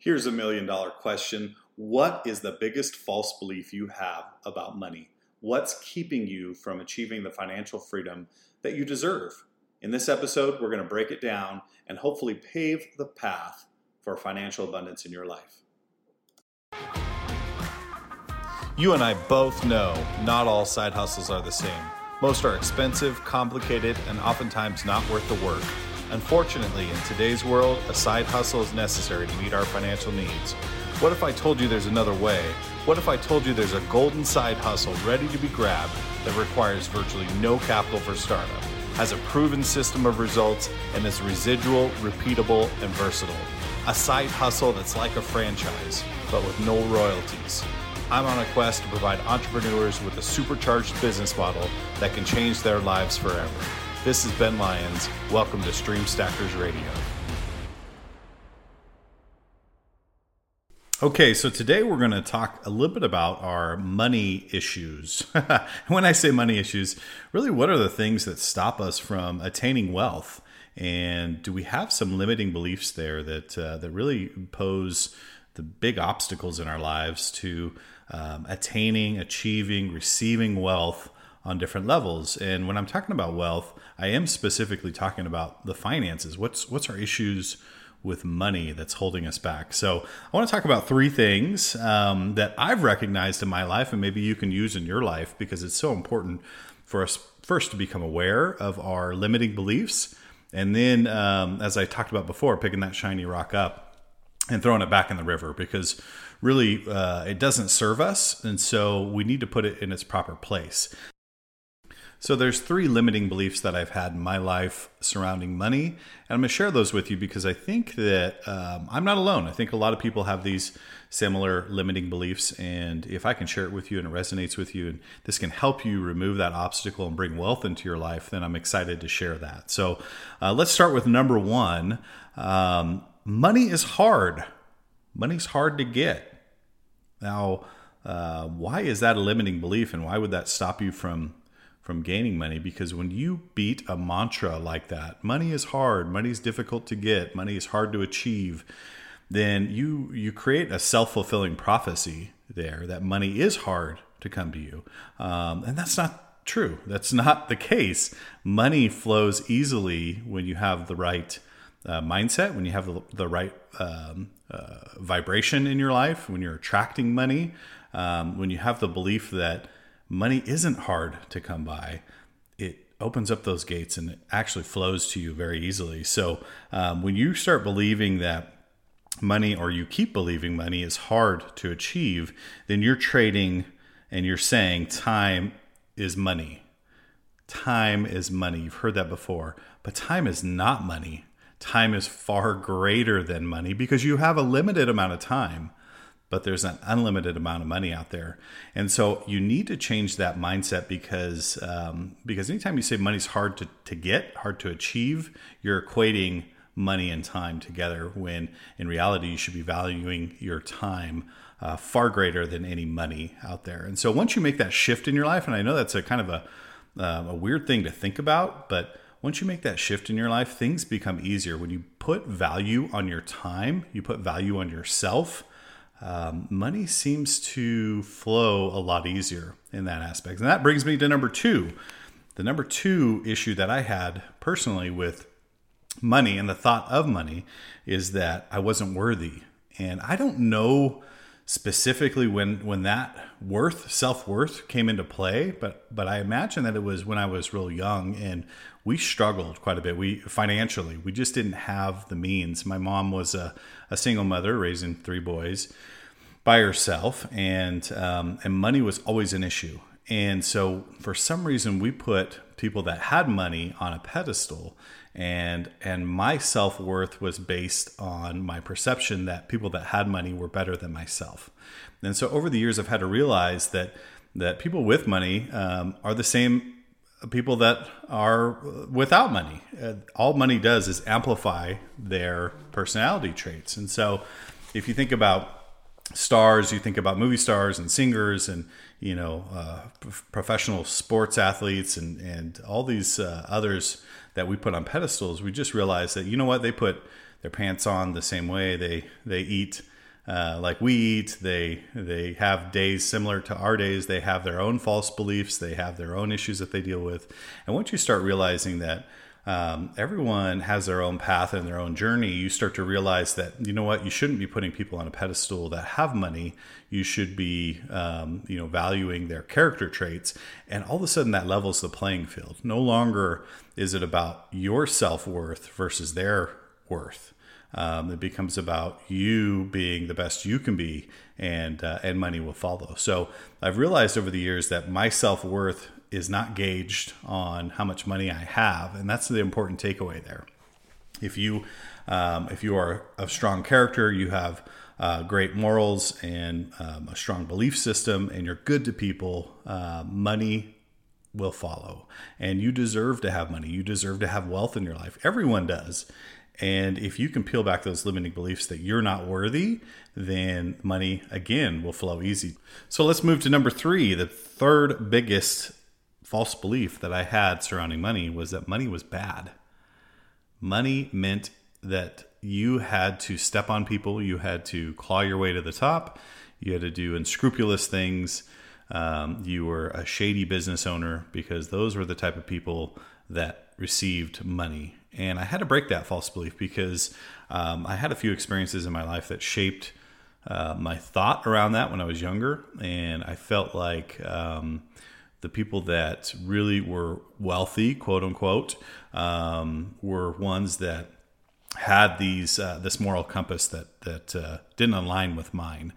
Here's a million dollar question What is the biggest false belief you have about money? What's keeping you from achieving the financial freedom that you deserve? In this episode, we're going to break it down and hopefully pave the path for financial abundance in your life. You and I both know not all side hustles are the same. Most are expensive, complicated, and oftentimes not worth the work. Unfortunately, in today's world, a side hustle is necessary to meet our financial needs. What if I told you there's another way? What if I told you there's a golden side hustle ready to be grabbed that requires virtually no capital for startup, has a proven system of results, and is residual, repeatable, and versatile? A side hustle that's like a franchise, but with no royalties. I'm on a quest to provide entrepreneurs with a supercharged business model that can change their lives forever. This is Ben Lyons. Welcome to Stream Stackers Radio. Okay, so today we're going to talk a little bit about our money issues. when I say money issues, really what are the things that stop us from attaining wealth? And do we have some limiting beliefs there that uh, that really pose the big obstacles in our lives to um, attaining, achieving, receiving wealth on different levels? And when I'm talking about wealth, I am specifically talking about the finances. What's what's our issues with money that's holding us back? So I want to talk about three things um, that I've recognized in my life, and maybe you can use in your life because it's so important for us first to become aware of our limiting beliefs, and then, um, as I talked about before, picking that shiny rock up and throwing it back in the river because really uh, it doesn't serve us and so we need to put it in its proper place so there's three limiting beliefs that I've had in my life surrounding money, and I'm going to share those with you because I think that um, I'm not alone. I think a lot of people have these similar limiting beliefs, and if I can share it with you and it resonates with you, and this can help you remove that obstacle and bring wealth into your life, then I'm excited to share that. So uh, let's start with number one. Um, money is hard. Money's hard to get. Now, uh, why is that a limiting belief, and why would that stop you from from gaining money because when you beat a mantra like that, money is hard, money is difficult to get, money is hard to achieve, then you you create a self-fulfilling prophecy there that money is hard to come to you. Um, and that's not true. That's not the case. Money flows easily when you have the right uh, mindset, when you have the, the right um, uh, vibration in your life, when you're attracting money, um, when you have the belief that money isn't hard to come by. It opens up those gates and it actually flows to you very easily. So um, when you start believing that money, or you keep believing money is hard to achieve, then you're trading and you're saying time is money. Time is money. You've heard that before, but time is not money. Time is far greater than money because you have a limited amount of time but there's an unlimited amount of money out there, and so you need to change that mindset because um, because anytime you say money's hard to, to get, hard to achieve, you're equating money and time together when in reality you should be valuing your time uh, far greater than any money out there. And so once you make that shift in your life, and I know that's a kind of a uh, a weird thing to think about, but once you make that shift in your life, things become easier. When you put value on your time, you put value on yourself, um, money seems to flow a lot easier in that aspect. And that brings me to number two. The number two issue that I had personally with money and the thought of money is that I wasn't worthy. And I don't know specifically when when that worth self-worth came into play but but i imagine that it was when i was real young and we struggled quite a bit. We financially we just didn't have the means. My mom was a, a single mother raising three boys by herself and um, and money was always an issue. And so for some reason we put people that had money on a pedestal and and my self-worth was based on my perception that people that had money were better than myself. And so over the years i've had to realize that that people with money um, are the same people that are without money. Uh, all money does is amplify their personality traits. And so if you think about stars you think about movie stars and singers and you know uh, professional sports athletes and and all these uh, others that we put on pedestals, we just realize that you know what they put their pants on the same way. They they eat uh, like we eat. They they have days similar to our days. They have their own false beliefs. They have their own issues that they deal with. And once you start realizing that um, everyone has their own path and their own journey, you start to realize that you know what you shouldn't be putting people on a pedestal that have money. You should be um, you know valuing their character traits, and all of a sudden that levels the playing field. No longer is it about your self worth versus their worth. Um, it becomes about you being the best you can be, and uh, and money will follow. So I've realized over the years that my self worth is not gauged on how much money I have, and that's the important takeaway there. If you um, if you are a strong character, you have uh, great morals and um, a strong belief system, and you're good to people, uh, money will follow. And you deserve to have money. You deserve to have wealth in your life. Everyone does. And if you can peel back those limiting beliefs that you're not worthy, then money again will flow easy. So let's move to number three. The third biggest false belief that I had surrounding money was that money was bad. Money meant that you had to step on people, you had to claw your way to the top, you had to do unscrupulous things. Um, you were a shady business owner because those were the type of people that received money and I had to break that false belief because um, I had a few experiences in my life that shaped uh, my thought around that when I was younger. And I felt like um, the people that really were wealthy, quote unquote, um, were ones that had these uh, this moral compass that that uh, didn't align with mine,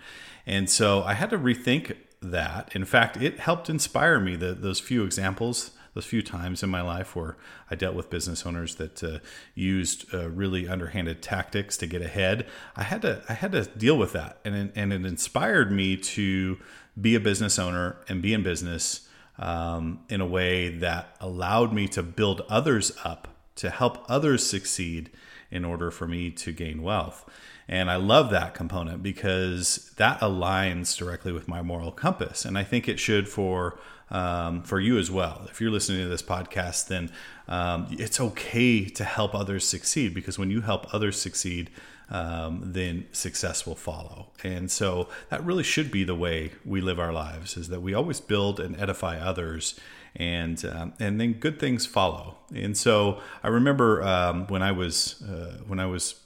and so I had to rethink that. In fact, it helped inspire me. The, those few examples those few times in my life where I dealt with business owners that uh, used uh, really underhanded tactics to get ahead. I had to I had to deal with that, and and it inspired me to be a business owner and be in business um, in a way that allowed me to build others up to help others succeed in order for me to gain wealth. And I love that component because that aligns directly with my moral compass. And I think it should for um, for you as well. If you're listening to this podcast, then um, it's okay to help others succeed because when you help others succeed, um, then success will follow. And so that really should be the way we live our lives: is that we always build and edify others, and um, and then good things follow. And so I remember um, when I was uh, when I was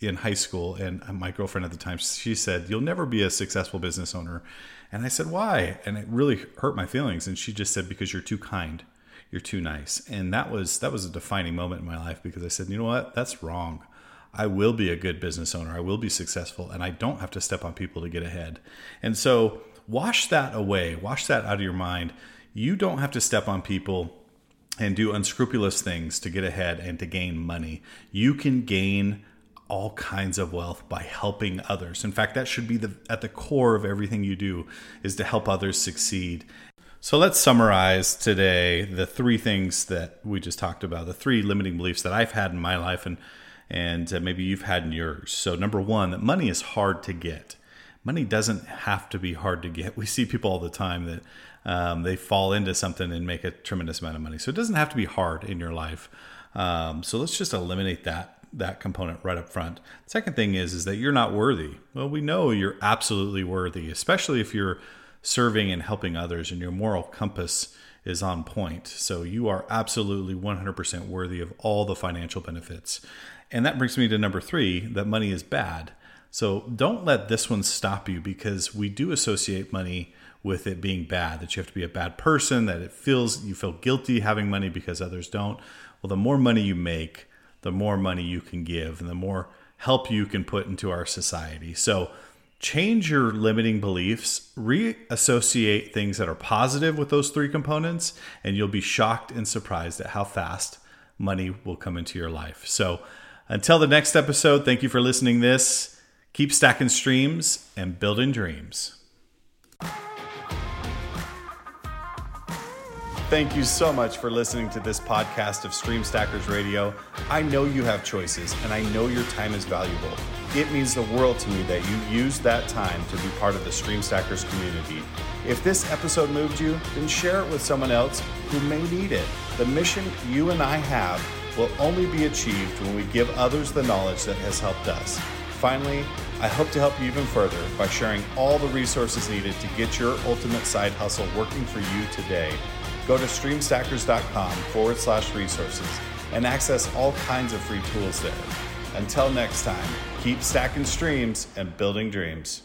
in high school, and my girlfriend at the time, she said, "You'll never be a successful business owner." And I said, "Why?" And it really hurt my feelings. And she just said, "Because you're too kind, you're too nice." And that was that was a defining moment in my life because I said, "You know what? That's wrong." I will be a good business owner. I will be successful, and I don't have to step on people to get ahead. And so, wash that away. Wash that out of your mind. You don't have to step on people and do unscrupulous things to get ahead and to gain money. You can gain all kinds of wealth by helping others. In fact, that should be the, at the core of everything you do is to help others succeed. So let's summarize today the three things that we just talked about, the three limiting beliefs that I've had in my life and and uh, maybe you've had in yours. So number 1, that money is hard to get. Money doesn't have to be hard to get. We see people all the time that um, they fall into something and make a tremendous amount of money. So it doesn't have to be hard in your life. Um, so let's just eliminate that that component right up front. Second thing is is that you're not worthy. Well, we know you're absolutely worthy, especially if you're serving and helping others and your moral compass is on point. So you are absolutely 100% worthy of all the financial benefits. And that brings me to number 3, that money is bad. So don't let this one stop you because we do associate money with it being bad, that you have to be a bad person, that it feels you feel guilty having money because others don't. Well, the more money you make, the more money you can give and the more help you can put into our society. So, change your limiting beliefs, reassociate things that are positive with those three components, and you'll be shocked and surprised at how fast money will come into your life. So, until the next episode, thank you for listening this. Keep stacking streams and building dreams. Thank you so much for listening to this podcast of Stream Stackers Radio. I know you have choices and I know your time is valuable. It means the world to me that you used that time to be part of the Stream Stackers community. If this episode moved you, then share it with someone else who may need it. The mission you and I have will only be achieved when we give others the knowledge that has helped us. Finally, I hope to help you even further by sharing all the resources needed to get your ultimate side hustle working for you today. Go to streamstackers.com forward slash resources and access all kinds of free tools there. Until next time, keep stacking streams and building dreams.